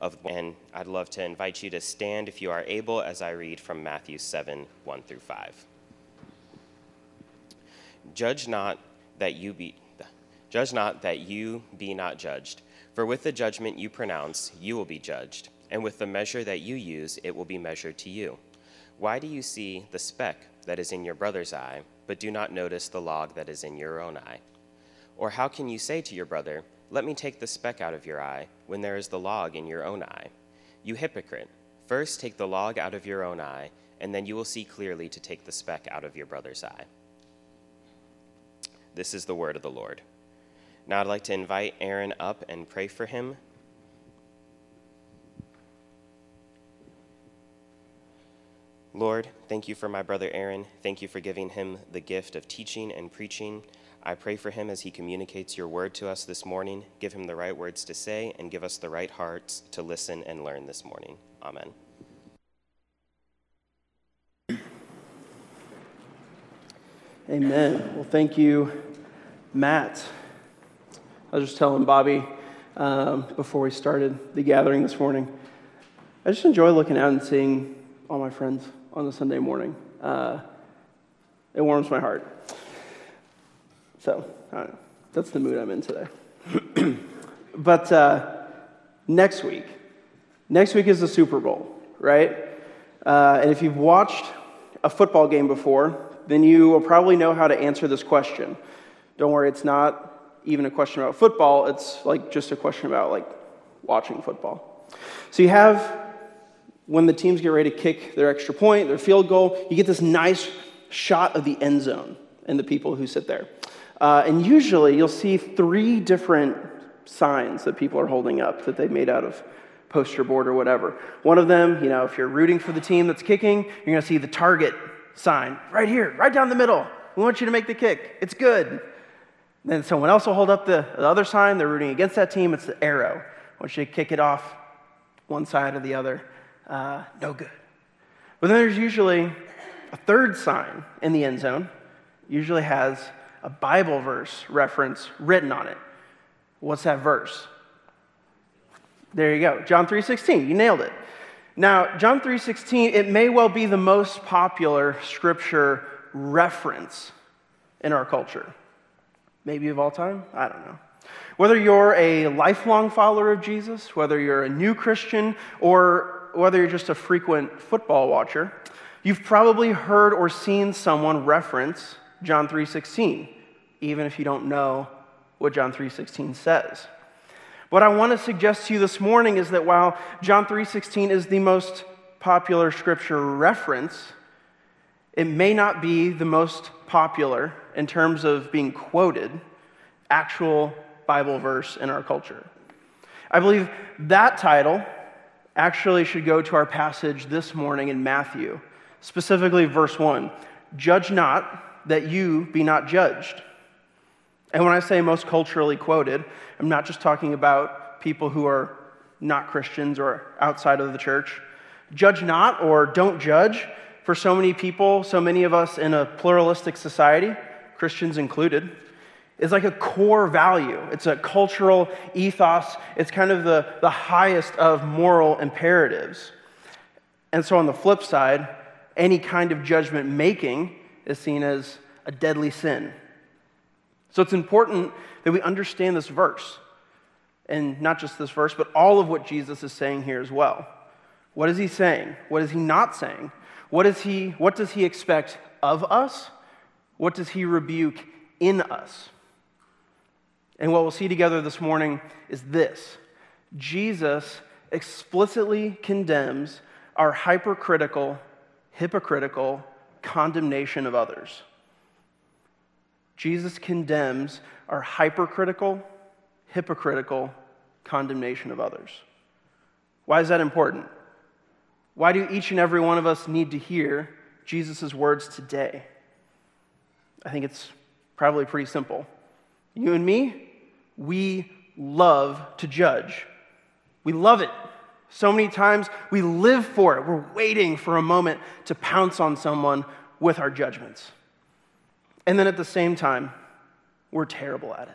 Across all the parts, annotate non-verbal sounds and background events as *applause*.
of and I'd love to invite you to stand if you are able as I read from Matthew 7 1 through 5. Judge not that you be judge not that you be not judged, for with the judgment you pronounce you will be judged, and with the measure that you use it will be measured to you. Why do you see the speck that is in your brother's eye, but do not notice the log that is in your own eye? Or how can you say to your brother, let me take the speck out of your eye when there is the log in your own eye. You hypocrite, first take the log out of your own eye, and then you will see clearly to take the speck out of your brother's eye. This is the word of the Lord. Now I'd like to invite Aaron up and pray for him. Lord, thank you for my brother Aaron. Thank you for giving him the gift of teaching and preaching. I pray for him as he communicates your word to us this morning. Give him the right words to say and give us the right hearts to listen and learn this morning. Amen. Amen. Well, thank you, Matt. I was just telling Bobby um, before we started the gathering this morning. I just enjoy looking out and seeing all my friends on a Sunday morning. Uh, it warms my heart. So, know. That's the mood I'm in today. *clears throat* but uh, next week, next week is the Super Bowl, right? Uh, and if you've watched a football game before, then you will probably know how to answer this question. Don't worry, it's not even a question about football, it's like just a question about like watching football. So you have when the teams get ready to kick their extra point, their field goal, you get this nice shot of the end zone and the people who sit there. Uh, and usually you'll see three different signs that people are holding up that they've made out of poster board or whatever. One of them, you know, if you're rooting for the team that's kicking, you're going to see the target sign right here, right down the middle. We want you to make the kick. It's good. Then someone else will hold up the, the other sign. They're rooting against that team. It's the arrow. I want you to kick it off one side or the other. Uh, no good. But then there's usually a third sign in the end zone. Usually has a Bible verse reference written on it. What's that verse? There you go. John 3:16. You nailed it. Now, John 3:16, it may well be the most popular scripture reference in our culture. Maybe of all time? I don't know. Whether you're a lifelong follower of Jesus, whether you're a new Christian, or whether you're just a frequent football watcher, you've probably heard or seen someone reference John 3:16, even if you don't know what John 3:16 says. What I want to suggest to you this morning is that while John 3:16 is the most popular scripture reference, it may not be the most popular in terms of being quoted actual Bible verse in our culture. I believe that title actually should go to our passage this morning in Matthew, specifically verse 1. Judge not that you be not judged. And when I say most culturally quoted, I'm not just talking about people who are not Christians or outside of the church. Judge not or don't judge for so many people, so many of us in a pluralistic society, Christians included, is like a core value. It's a cultural ethos. It's kind of the, the highest of moral imperatives. And so, on the flip side, any kind of judgment making is seen as a deadly sin. So it's important that we understand this verse. And not just this verse, but all of what Jesus is saying here as well. What is he saying? What is he not saying? What, is he, what does he expect of us? What does he rebuke in us? And what we'll see together this morning is this Jesus explicitly condemns our hypercritical, hypocritical condemnation of others. Jesus condemns our hypercritical, hypocritical condemnation of others. Why is that important? Why do each and every one of us need to hear Jesus' words today? I think it's probably pretty simple. You and me, we love to judge. We love it. So many times we live for it. We're waiting for a moment to pounce on someone with our judgments. And then at the same time, we're terrible at it.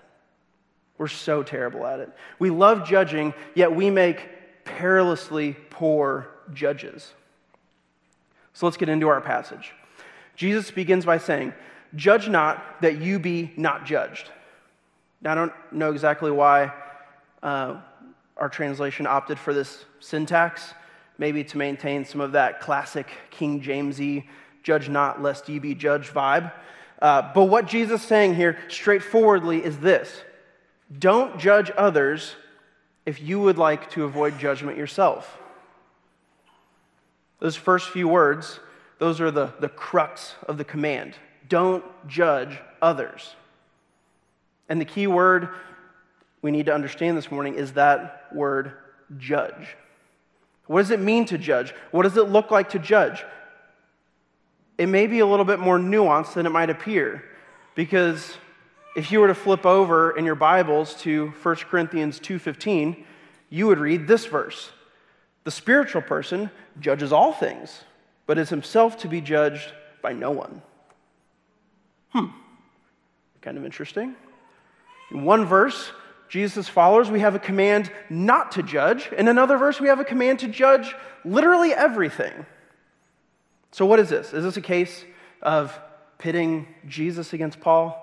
We're so terrible at it. We love judging, yet we make perilously poor judges. So let's get into our passage. Jesus begins by saying, Judge not that you be not judged. Now, I don't know exactly why uh, our translation opted for this syntax, maybe to maintain some of that classic King Jamesy, judge not lest ye be judged vibe. Uh, but what Jesus is saying here straightforwardly is this don't judge others if you would like to avoid judgment yourself. Those first few words, those are the, the crux of the command. Don't judge others. And the key word we need to understand this morning is that word judge. What does it mean to judge? What does it look like to judge? It may be a little bit more nuanced than it might appear because if you were to flip over in your Bibles to 1 Corinthians 2:15, you would read this verse. The spiritual person judges all things, but is himself to be judged by no one. Hmm. Kind of interesting. In one verse, Jesus' followers, we have a command not to judge. In another verse, we have a command to judge literally everything. So, what is this? Is this a case of pitting Jesus against Paul?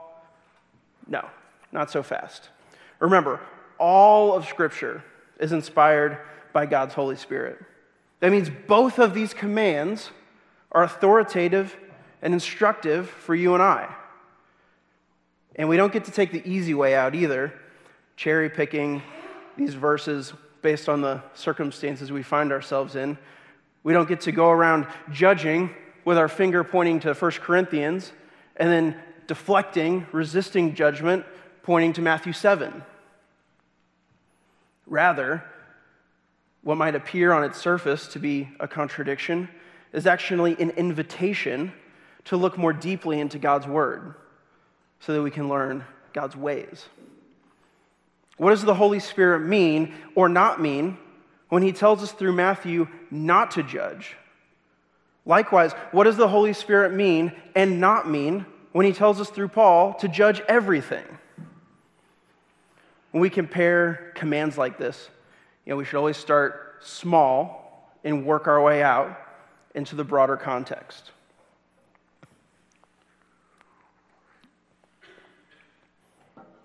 No, not so fast. Remember, all of Scripture is inspired by God's Holy Spirit. That means both of these commands are authoritative and instructive for you and I. And we don't get to take the easy way out either, cherry picking these verses based on the circumstances we find ourselves in. We don't get to go around judging with our finger pointing to 1 Corinthians and then deflecting, resisting judgment, pointing to Matthew 7. Rather, what might appear on its surface to be a contradiction is actually an invitation to look more deeply into God's Word so that we can learn God's ways. What does the Holy Spirit mean or not mean when He tells us through Matthew not to judge? Likewise, what does the Holy Spirit mean and not mean when He tells us through Paul to judge everything? When we compare commands like this, you know, we should always start small and work our way out into the broader context.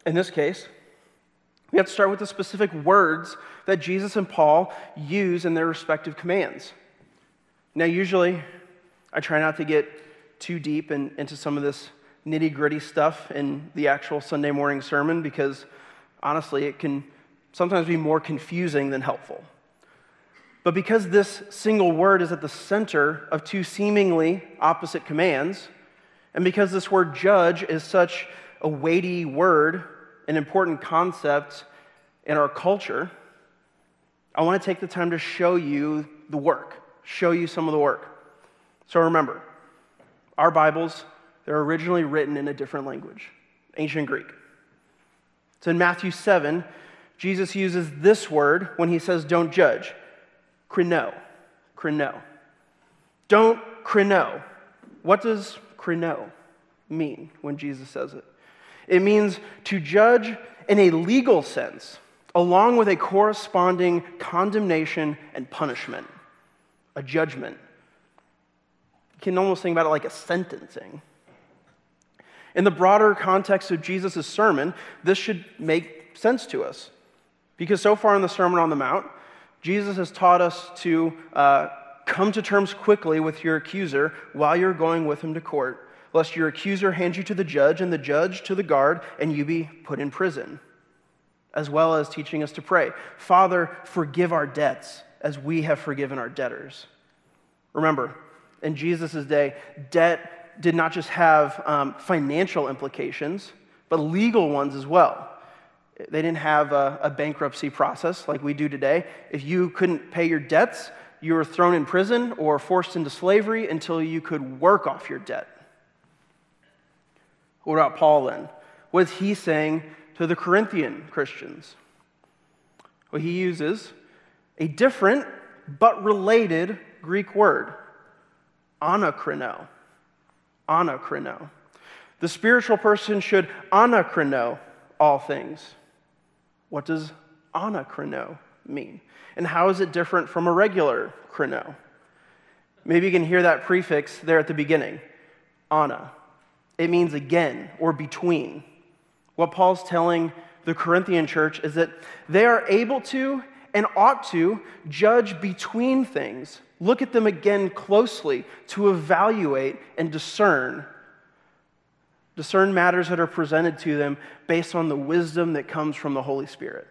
In this case, we have to start with the specific words that Jesus and Paul use in their respective commands. Now, usually, I try not to get too deep in, into some of this nitty gritty stuff in the actual Sunday morning sermon because honestly, it can sometimes be more confusing than helpful. But because this single word is at the center of two seemingly opposite commands, and because this word judge is such a weighty word an important concept in our culture, I want to take the time to show you the work, show you some of the work. So remember, our Bibles, they're originally written in a different language, ancient Greek. So in Matthew 7, Jesus uses this word when he says, don't judge. Krino. Krino. Don't krino. What does krino mean when Jesus says it? It means to judge in a legal sense, along with a corresponding condemnation and punishment, a judgment. You can almost think about it like a sentencing. In the broader context of Jesus' sermon, this should make sense to us. Because so far in the Sermon on the Mount, Jesus has taught us to uh, come to terms quickly with your accuser while you're going with him to court lest your accuser hand you to the judge and the judge to the guard and you be put in prison. As well as teaching us to pray, Father, forgive our debts as we have forgiven our debtors. Remember, in Jesus' day, debt did not just have um, financial implications, but legal ones as well. They didn't have a, a bankruptcy process like we do today. If you couldn't pay your debts, you were thrown in prison or forced into slavery until you could work off your debt. What about Paul then? What is he saying to the Corinthian Christians? Well, he uses a different but related Greek word, anakrino. Anakrino. The spiritual person should anakrino all things. What does anakrino mean? And how is it different from a regular krino? Maybe you can hear that prefix there at the beginning, ana. It means again or between. What Paul's telling the Corinthian church is that they are able to and ought to judge between things, look at them again closely to evaluate and discern. Discern matters that are presented to them based on the wisdom that comes from the Holy Spirit.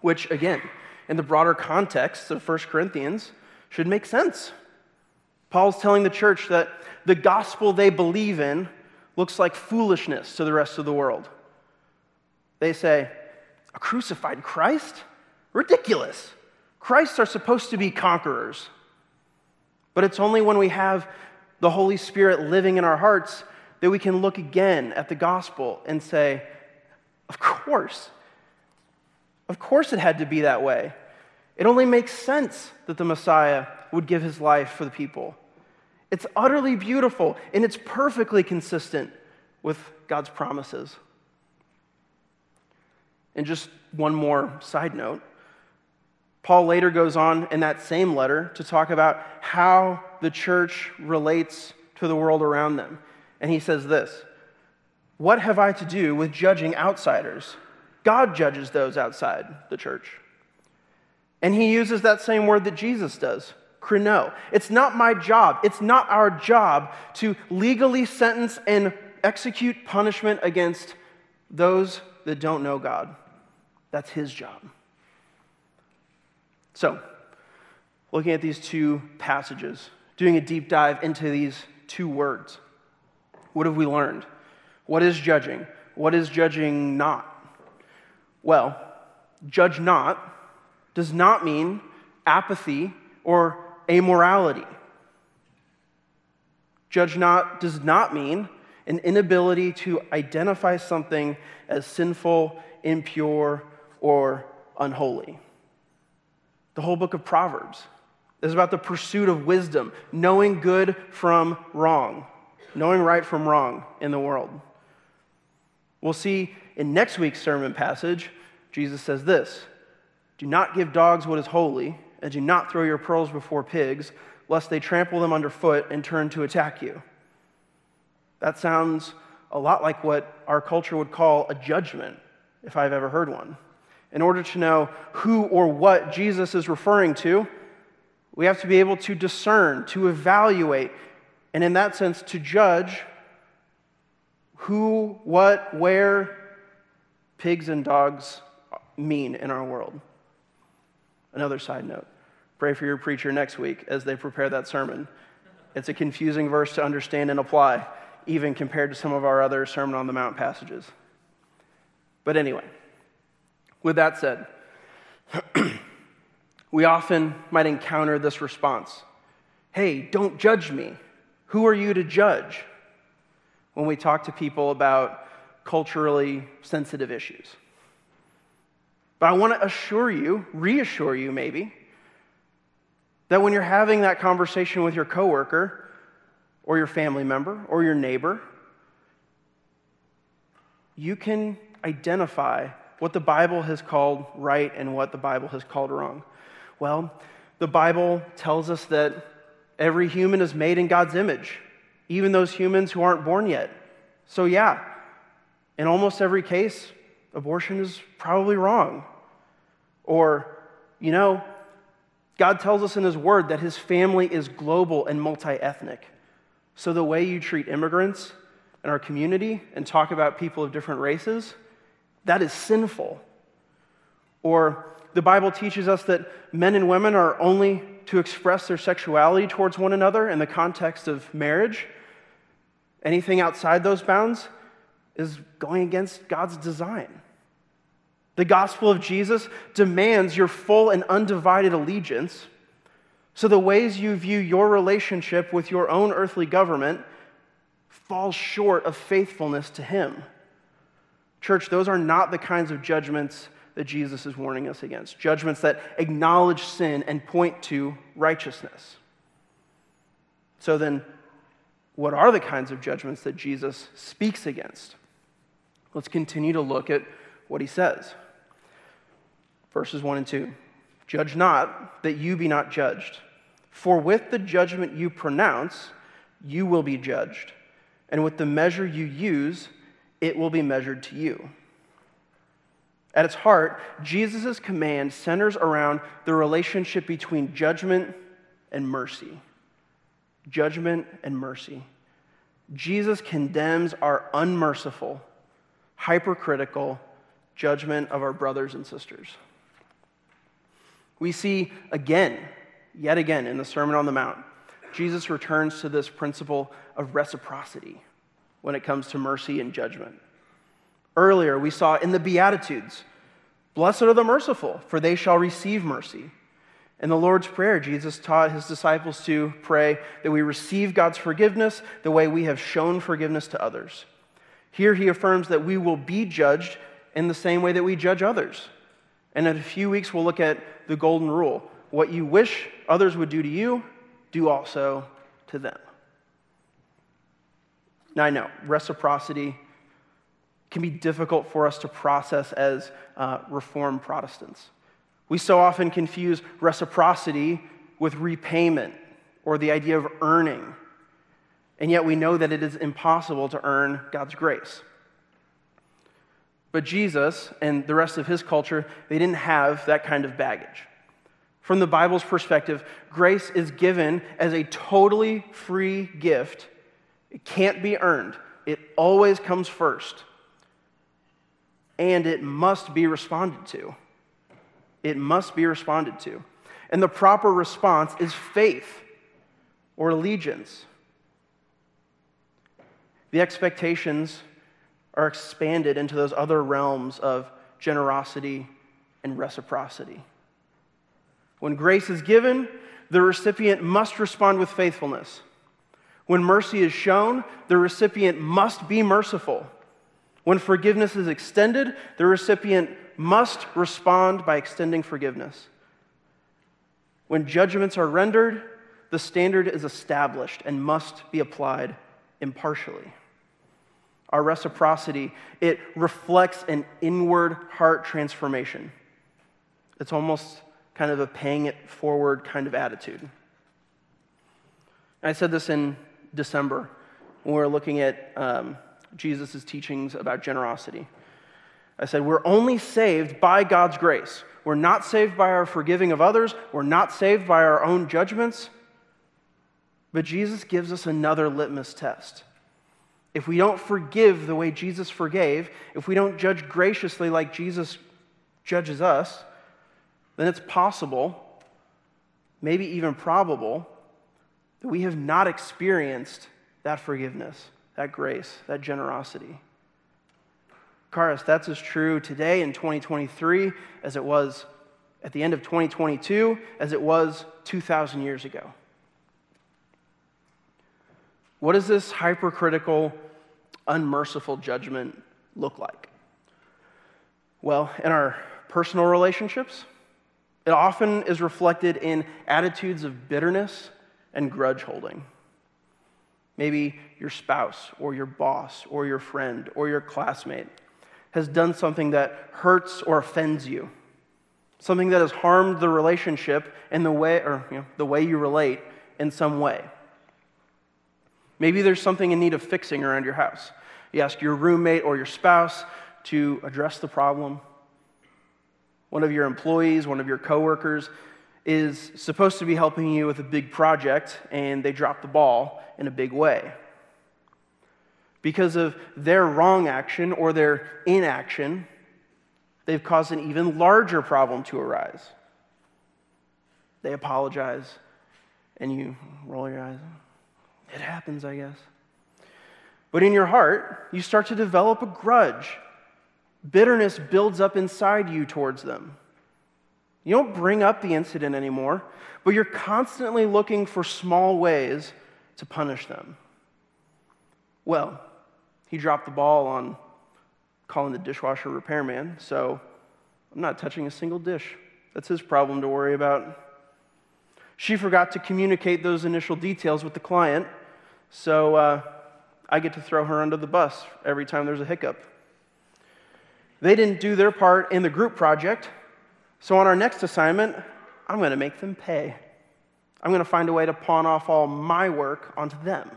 Which, again, in the broader context of 1 Corinthians, should make sense. Paul's telling the church that the gospel they believe in looks like foolishness to the rest of the world. They say, A crucified Christ? Ridiculous. Christs are supposed to be conquerors. But it's only when we have the Holy Spirit living in our hearts that we can look again at the gospel and say, Of course. Of course it had to be that way. It only makes sense that the Messiah would give his life for the people. It's utterly beautiful and it's perfectly consistent with God's promises. And just one more side note Paul later goes on in that same letter to talk about how the church relates to the world around them. And he says this What have I to do with judging outsiders? God judges those outside the church. And he uses that same word that Jesus does, krino. It's not my job, it's not our job to legally sentence and execute punishment against those that don't know God. That's his job. So, looking at these two passages, doing a deep dive into these two words, what have we learned? What is judging? What is judging not? Well, judge not does not mean apathy or amorality. Judge not does not mean an inability to identify something as sinful, impure, or unholy. The whole book of Proverbs is about the pursuit of wisdom, knowing good from wrong, knowing right from wrong in the world. We'll see in next week's sermon passage, Jesus says this Do not give dogs what is holy, and do not throw your pearls before pigs, lest they trample them underfoot and turn to attack you. That sounds a lot like what our culture would call a judgment, if I've ever heard one in order to know who or what Jesus is referring to, we have to be able to discern, to evaluate, and in that sense, to judge who, what, where pigs and dogs mean in our world. Another side note pray for your preacher next week as they prepare that sermon. It's a confusing verse to understand and apply, even compared to some of our other Sermon on the Mount passages. But anyway, with that said, *clears throat* we often might encounter this response Hey, don't judge me. Who are you to judge? When we talk to people about culturally sensitive issues. But I want to assure you, reassure you maybe, that when you're having that conversation with your coworker or your family member or your neighbor, you can identify what the Bible has called right and what the Bible has called wrong? Well, the Bible tells us that every human is made in God's image, even those humans who aren't born yet. So, yeah, in almost every case, abortion is probably wrong. Or, you know, God tells us in His Word that His family is global and multi ethnic. So, the way you treat immigrants in our community and talk about people of different races, that is sinful. Or the Bible teaches us that men and women are only to express their sexuality towards one another in the context of marriage. Anything outside those bounds is going against God's design. The gospel of Jesus demands your full and undivided allegiance. So the ways you view your relationship with your own earthly government fall short of faithfulness to Him. Church, those are not the kinds of judgments that Jesus is warning us against. Judgments that acknowledge sin and point to righteousness. So then, what are the kinds of judgments that Jesus speaks against? Let's continue to look at what he says. Verses 1 and 2. Judge not, that you be not judged. For with the judgment you pronounce, you will be judged. And with the measure you use, it will be measured to you. At its heart, Jesus' command centers around the relationship between judgment and mercy. Judgment and mercy. Jesus condemns our unmerciful, hypercritical judgment of our brothers and sisters. We see again, yet again, in the Sermon on the Mount, Jesus returns to this principle of reciprocity when it comes to mercy and judgment. Earlier, we saw in the Beatitudes, Blessed are the merciful, for they shall receive mercy. In the Lord's Prayer, Jesus taught his disciples to pray that we receive God's forgiveness the way we have shown forgiveness to others. Here he affirms that we will be judged in the same way that we judge others. And in a few weeks, we'll look at the golden rule what you wish others would do to you, do also to them. Now, I know reciprocity can be difficult for us to process as uh, Reformed Protestants. We so often confuse reciprocity with repayment or the idea of earning. And yet we know that it is impossible to earn God's grace. But Jesus and the rest of his culture, they didn't have that kind of baggage. From the Bible's perspective, grace is given as a totally free gift. It can't be earned, it always comes first and it must be responded to. It must be responded to. And the proper response is faith or allegiance. The expectations are expanded into those other realms of generosity and reciprocity. When grace is given, the recipient must respond with faithfulness. When mercy is shown, the recipient must be merciful. When forgiveness is extended, the recipient must respond by extending forgiveness. When judgments are rendered, the standard is established and must be applied impartially. Our reciprocity, it reflects an inward heart transformation. It's almost kind of a paying it forward kind of attitude. I said this in December when we were looking at um, Jesus' teachings about generosity. I said, We're only saved by God's grace. We're not saved by our forgiving of others, we're not saved by our own judgments. But Jesus gives us another litmus test. If we don't forgive the way Jesus forgave, if we don't judge graciously like Jesus judges us, then it's possible, maybe even probable, that we have not experienced that forgiveness that grace, that generosity. Karis, that's as true today in 2023 as it was at the end of 2022, as it was 2,000 years ago. What does this hypercritical, unmerciful judgment look like? Well, in our personal relationships, it often is reflected in attitudes of bitterness and grudge holding. Maybe your spouse or your boss or your friend or your classmate has done something that hurts or offends you, something that has harmed the relationship in the way, or you know, the way you relate in some way. Maybe there's something in need of fixing around your house. You ask your roommate or your spouse to address the problem. One of your employees, one of your coworkers is supposed to be helping you with a big project and they drop the ball in a big way. Because of their wrong action or their inaction, they've caused an even larger problem to arise. They apologize, and you roll your eyes. It happens, I guess. But in your heart, you start to develop a grudge. Bitterness builds up inside you towards them. You don't bring up the incident anymore, but you're constantly looking for small ways to punish them. Well, he dropped the ball on calling the dishwasher repairman, so I'm not touching a single dish. That's his problem to worry about. She forgot to communicate those initial details with the client, so uh, I get to throw her under the bus every time there's a hiccup. They didn't do their part in the group project, So on our next assignment, I'm going to make them pay. I'm going to find a way to pawn off all my work onto them.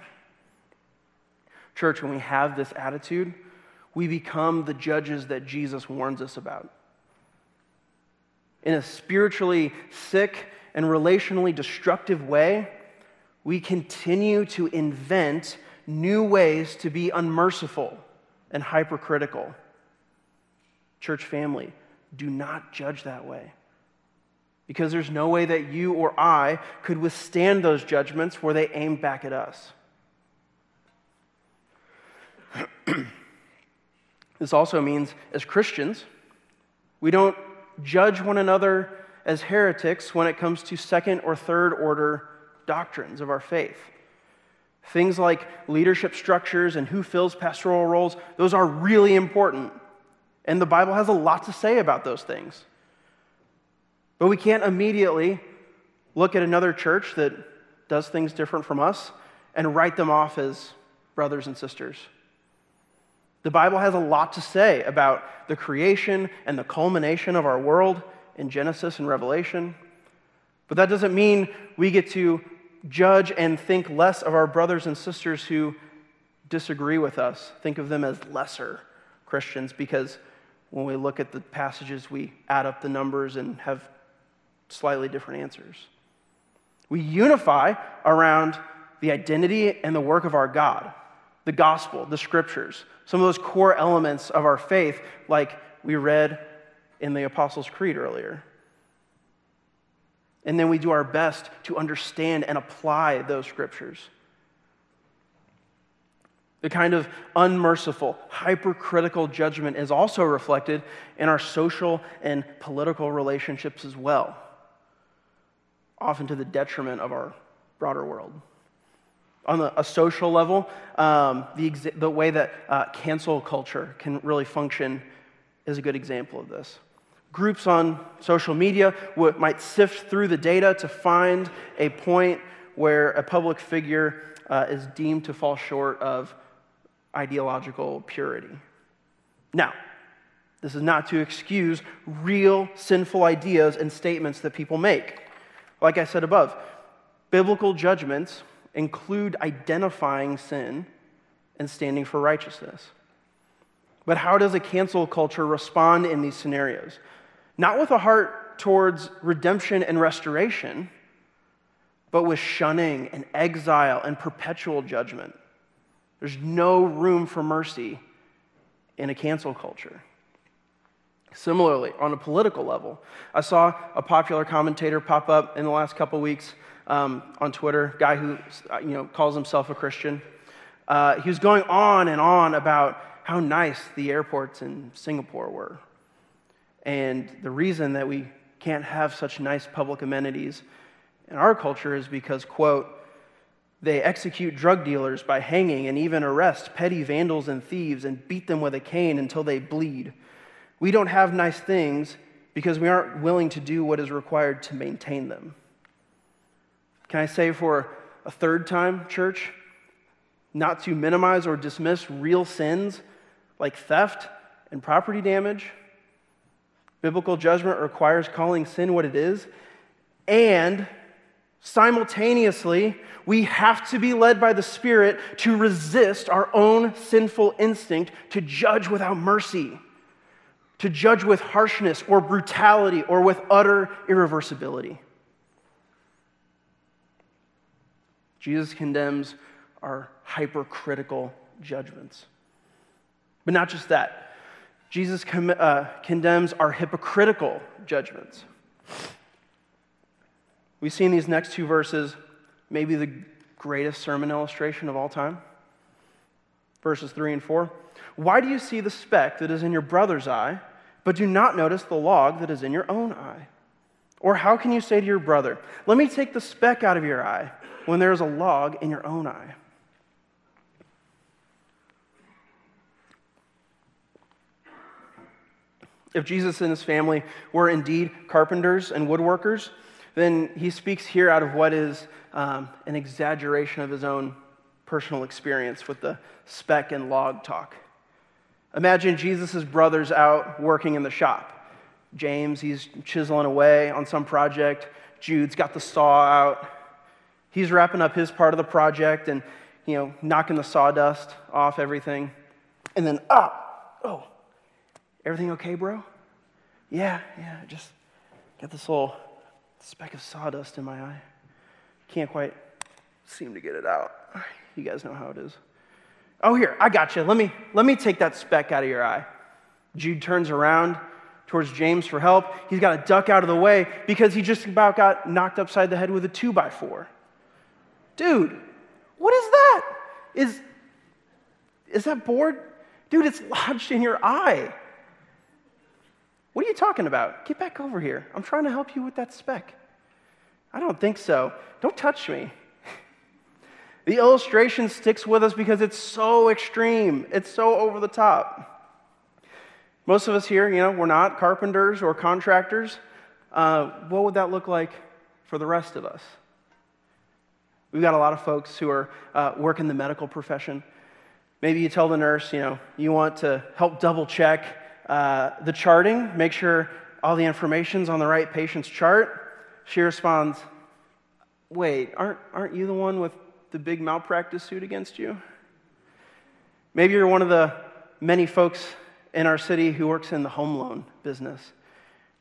Church, when we have this attitude, we become the judges that Jesus warns us about. In a spiritually sick and relationally destructive way, we continue to invent new ways to be unmerciful and hypercritical. Church family, do not judge that way. Because there's no way that you or I could withstand those judgments where they aim back at us. *clears throat* this also means, as Christians, we don't judge one another as heretics when it comes to second or third order doctrines of our faith. Things like leadership structures and who fills pastoral roles, those are really important. And the Bible has a lot to say about those things. But we can't immediately look at another church that does things different from us and write them off as brothers and sisters. The Bible has a lot to say about the creation and the culmination of our world in Genesis and Revelation. But that doesn't mean we get to judge and think less of our brothers and sisters who disagree with us, think of them as lesser Christians, because when we look at the passages, we add up the numbers and have slightly different answers. We unify around the identity and the work of our God, the gospel, the scriptures, some of those core elements of our faith, like we read in the Apostles' Creed earlier. And then we do our best to understand and apply those scriptures. The kind of unmerciful, hypercritical judgment is also reflected in our social and political relationships as well, often to the detriment of our broader world. On a social level, um, the, the way that uh, cancel culture can really function is a good example of this. Groups on social media might sift through the data to find a point where a public figure uh, is deemed to fall short of ideological purity. Now, this is not to excuse real sinful ideas and statements that people make. Like I said above, biblical judgments include identifying sin and standing for righteousness. But how does a cancel culture respond in these scenarios? Not with a heart towards redemption and restoration, but with shunning and exile and perpetual judgment. There's no room for mercy in a cancel culture. Similarly, on a political level, I saw a popular commentator pop up in the last couple weeks um, on Twitter, guy who you know calls himself a Christian. Uh, he was going on and on about how nice the airports in Singapore were, and the reason that we can't have such nice public amenities in our culture is because, quote, they execute drug dealers by hanging and even arrest petty vandals and thieves and beat them with a cane until they bleed. We don't have nice things because we aren't willing to do what is required to maintain them. Can I say for a third time, church, not to minimize or dismiss real sins like theft and property damage? Biblical judgment requires calling sin what it is. And simultaneously, we have to be led by the Spirit to resist our own sinful instinct to judge without mercy, to judge with harshness or brutality or with utter irreversibility. Jesus condemns our hypercritical judgments. But not just that. Jesus com- uh, condemns our hypocritical judgments. We see in these next two verses maybe the greatest sermon illustration of all time. Verses 3 and 4. Why do you see the speck that is in your brother's eye, but do not notice the log that is in your own eye? Or how can you say to your brother, Let me take the speck out of your eye, when there is a log in your own eye? If Jesus and his family were indeed carpenters and woodworkers, then he speaks here out of what is um, an exaggeration of his own personal experience with the speck and log talk. Imagine Jesus' brothers out working in the shop. James, he's chiseling away on some project. Jude's got the saw out. He's wrapping up his part of the project and, you know, knocking the sawdust off everything. And then, ah, oh, everything okay, bro? Yeah, yeah, just got this little speck of sawdust in my eye. Can't quite seem to get it out. You guys know how it is. Oh, here, I got you. Let me, let me take that speck out of your eye. Jude turns around towards James for help. He's got to duck out of the way because he just about got knocked upside the head with a two by four. Dude, what is that? Is, is that board? Dude, it's lodged in your eye. What are you talking about? Get back over here. I'm trying to help you with that speck. I don't think so. Don't touch me. *laughs* The illustration sticks with us because it's so extreme, it's so over the top. Most of us here, you know, we're not carpenters or contractors. Uh, what would that look like for the rest of us? We've got a lot of folks who are uh, work in the medical profession. Maybe you tell the nurse, you know, you want to help double check uh, the charting, make sure all the information's on the right patient's chart. She responds, Wait, aren't, aren't you the one with the big malpractice suit against you? Maybe you're one of the many folks in our city who works in the home loan business.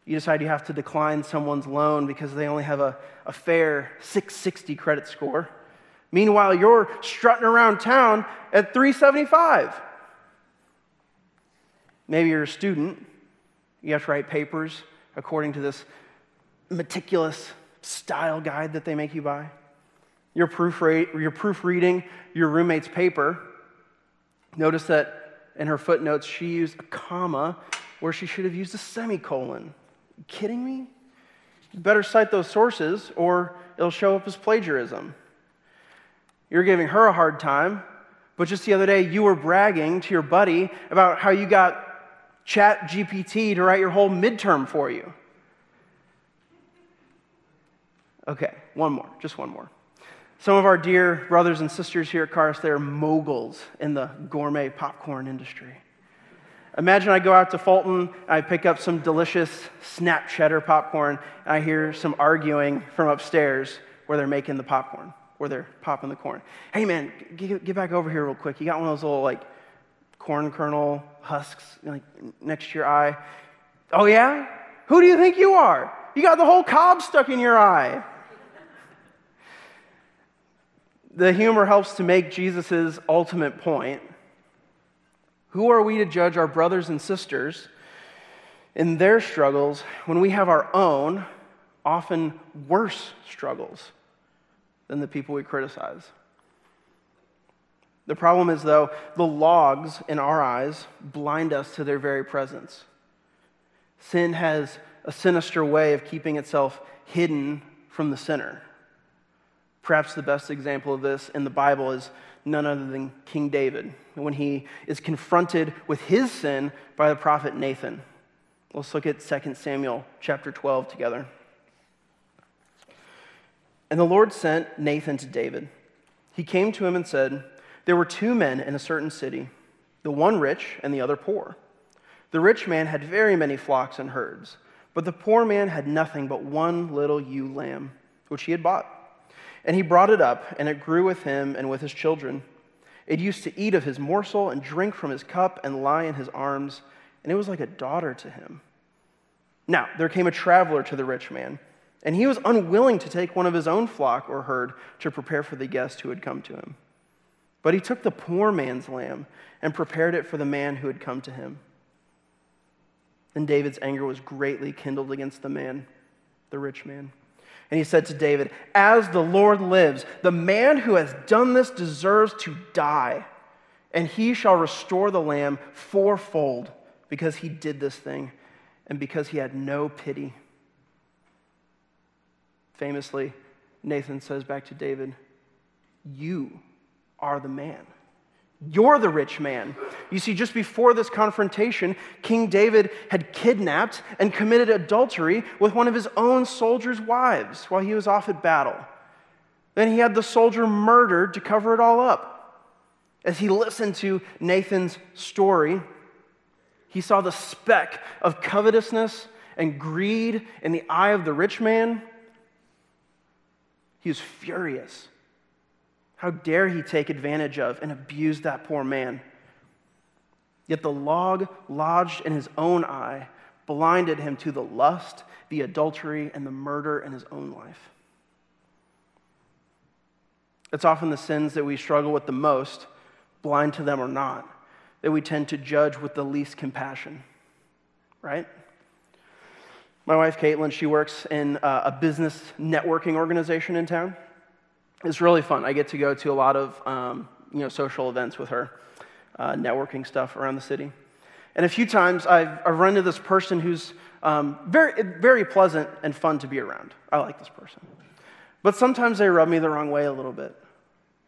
You decide you have to decline someone's loan because they only have a, a fair 660 credit score. Meanwhile, you're strutting around town at 375. Maybe you're a student. You have to write papers according to this meticulous style guide that they make you buy. You're, proofre- you're proofreading your roommate's paper. Notice that in her footnotes, she used a comma where she should have used a semicolon. Kidding me? You better cite those sources or it'll show up as plagiarism. You're giving her a hard time, but just the other day you were bragging to your buddy about how you got Chat GPT to write your whole midterm for you. Okay, one more, just one more. Some of our dear brothers and sisters here at Karis, they're moguls in the gourmet popcorn industry. Imagine I go out to Fulton, I pick up some delicious snap cheddar popcorn, and I hear some arguing from upstairs where they're making the popcorn, where they're popping the corn. Hey man, get, get back over here real quick. You got one of those little like corn kernel husks like next to your eye. Oh yeah? Who do you think you are? You got the whole cob stuck in your eye. the humor helps to make Jesus' ultimate point. Who are we to judge our brothers and sisters in their struggles when we have our own, often worse struggles than the people we criticize? The problem is, though, the logs in our eyes blind us to their very presence. Sin has a sinister way of keeping itself hidden from the sinner. Perhaps the best example of this in the Bible is none other than King David, when he is confronted with his sin by the prophet Nathan. Let's look at 2 Samuel chapter 12 together. And the Lord sent Nathan to David. He came to him and said, There were two men in a certain city, the one rich and the other poor. The rich man had very many flocks and herds, but the poor man had nothing but one little ewe lamb, which he had bought. And he brought it up, and it grew with him and with his children. It used to eat of his morsel and drink from his cup and lie in his arms, and it was like a daughter to him. Now, there came a traveler to the rich man, and he was unwilling to take one of his own flock or herd to prepare for the guest who had come to him. But he took the poor man's lamb and prepared it for the man who had come to him. Then David's anger was greatly kindled against the man, the rich man. And he said to David, As the Lord lives, the man who has done this deserves to die, and he shall restore the lamb fourfold because he did this thing and because he had no pity. Famously, Nathan says back to David, You are the man. You're the rich man. You see, just before this confrontation, King David had kidnapped and committed adultery with one of his own soldiers' wives while he was off at battle. Then he had the soldier murdered to cover it all up. As he listened to Nathan's story, he saw the speck of covetousness and greed in the eye of the rich man, he was furious. How dare he take advantage of and abuse that poor man? Yet the log lodged in his own eye blinded him to the lust, the adultery, and the murder in his own life. It's often the sins that we struggle with the most, blind to them or not, that we tend to judge with the least compassion, right? My wife, Caitlin, she works in uh, a business networking organization in town. It's really fun. I get to go to a lot of um, you know, social events with her, uh, networking stuff around the city. And a few times I've, I've run into this person who's um, very, very pleasant and fun to be around. I like this person. But sometimes they rub me the wrong way a little bit.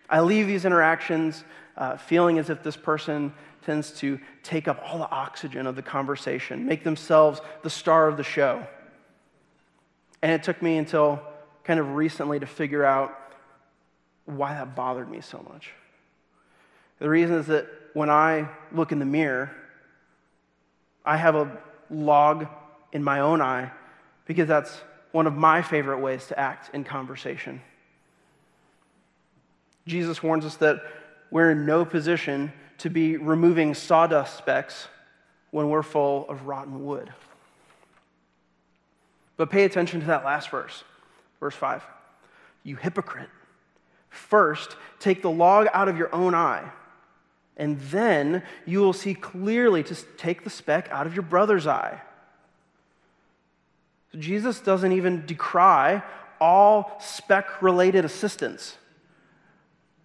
I leave these interactions uh, feeling as if this person tends to take up all the oxygen of the conversation, make themselves the star of the show. And it took me until kind of recently to figure out why that bothered me so much. The reason is that when I look in the mirror, I have a log in my own eye because that's one of my favorite ways to act in conversation. Jesus warns us that we're in no position to be removing sawdust specks when we're full of rotten wood. But pay attention to that last verse, verse 5. You hypocrite. First, take the log out of your own eye, and then you will see clearly to take the speck out of your brother's eye. So Jesus doesn't even decry all speck related assistance.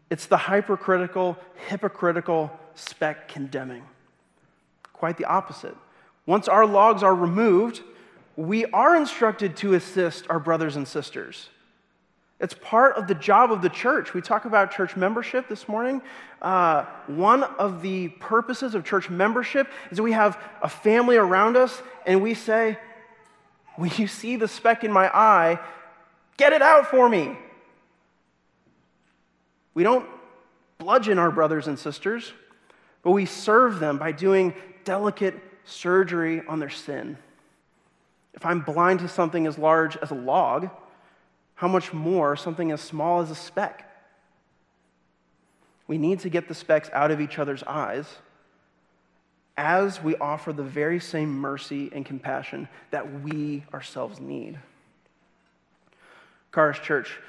It's the hypercritical, hypocritical speck condemning. Quite the opposite. Once our logs are removed, we are instructed to assist our brothers and sisters. It's part of the job of the church. We talk about church membership this morning. Uh, one of the purposes of church membership is that we have a family around us and we say, When you see the speck in my eye, get it out for me. We don't bludgeon our brothers and sisters, but we serve them by doing delicate surgery on their sin. If I'm blind to something as large as a log, how much more something as small as a speck? We need to get the specks out of each other's eyes as we offer the very same mercy and compassion that we ourselves need. Karis Church,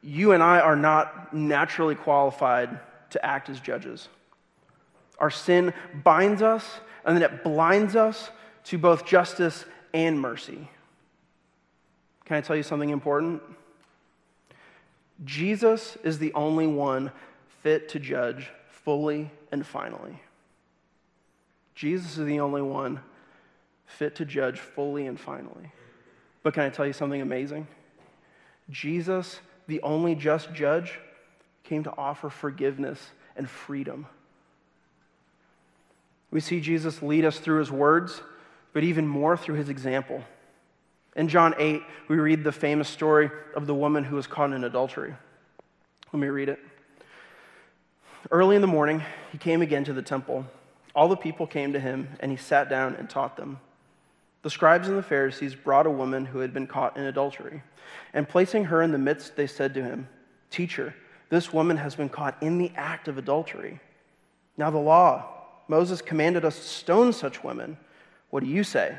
you and I are not naturally qualified to act as judges. Our sin binds us, and then it blinds us to both justice and mercy. Can I tell you something important? Jesus is the only one fit to judge fully and finally. Jesus is the only one fit to judge fully and finally. But can I tell you something amazing? Jesus the only just judge, came to offer forgiveness and freedom. We see Jesus lead us through his words, but even more through his example. In John 8, we read the famous story of the woman who was caught in adultery. Let me read it. Early in the morning, he came again to the temple. All the people came to him, and he sat down and taught them. The scribes and the Pharisees brought a woman who had been caught in adultery. And placing her in the midst, they said to him, Teacher, this woman has been caught in the act of adultery. Now, the law, Moses commanded us to stone such women. What do you say?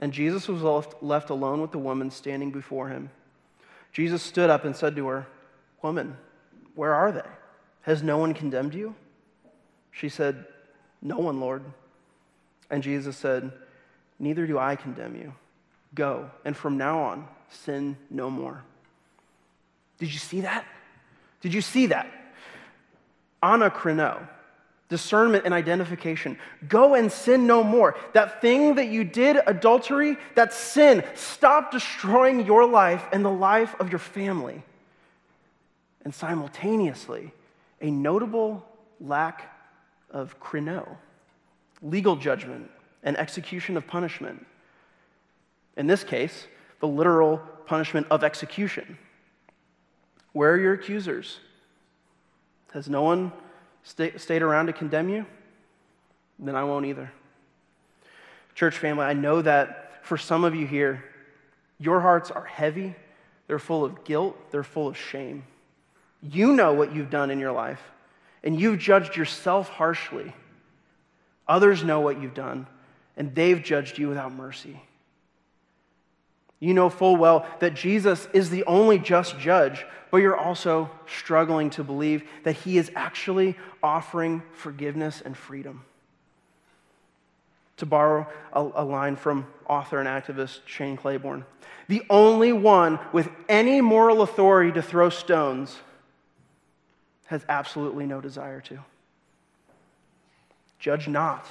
And Jesus was left, left alone with the woman standing before him. Jesus stood up and said to her, Woman, where are they? Has no one condemned you? She said, No one, Lord. And Jesus said, Neither do I condemn you. Go, and from now on, sin no more. Did you see that? Did you see that? Anakrinos discernment and identification. Go and sin no more. That thing that you did, adultery, that sin, stop destroying your life and the life of your family. And simultaneously, a notable lack of krino, legal judgment, and execution of punishment. In this case, the literal punishment of execution. Where are your accusers? Has no one stay, stayed around to condemn you? Then I won't either. Church family, I know that for some of you here, your hearts are heavy, they're full of guilt, they're full of shame. You know what you've done in your life, and you've judged yourself harshly. Others know what you've done, and they've judged you without mercy. You know full well that Jesus is the only just judge, but you're also struggling to believe that he is actually offering forgiveness and freedom. To borrow a, a, line from author and activist Shane Claiborne, the only one with any moral authority to throw stones has absolutely no desire to. Judge not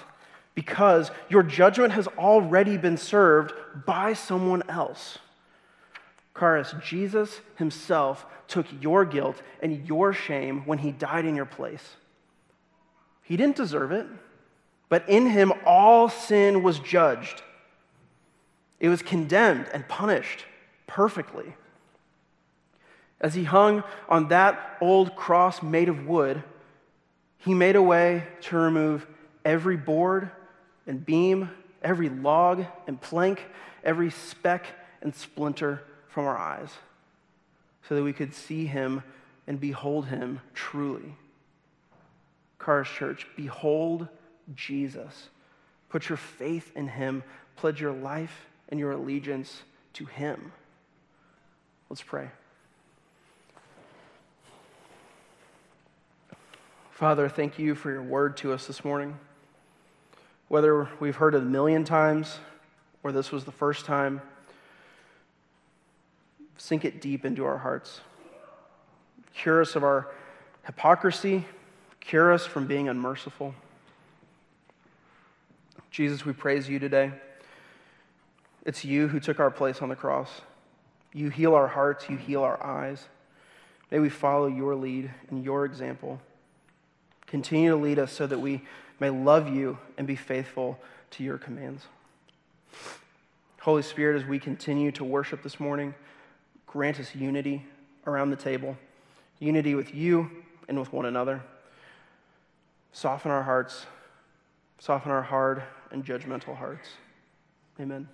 because your judgment has already been served by someone else. Karis, Jesus himself took your guilt and your shame when he died in your place. He didn't deserve it, but in him all sin was judged. It was condemned and punished perfectly. As he hung on that old cross made of wood, he made a way to remove every board and beam, every log and plank, every speck and splinter from our eyes, so that we could see him and behold him truly. Karis Church, behold Jesus. Put your faith in him. Pledge your life and your allegiance to him. Let's pray. Father, thank you for your word to us this morning. Whether we've heard it a million times or this was the first time, sink it deep into our hearts. Cure us of our hypocrisy, cure us from being unmerciful. Jesus, we praise you today. It's you who took our place on the cross. You heal our hearts, you heal our eyes. May we follow your lead and your example. Continue to lead us so that we may love you and be faithful to your commands. Holy Spirit, as we continue to worship this morning, grant us unity around the table, unity with you and with one another. Soften our hearts, soften our hard and judgmental hearts. Amen.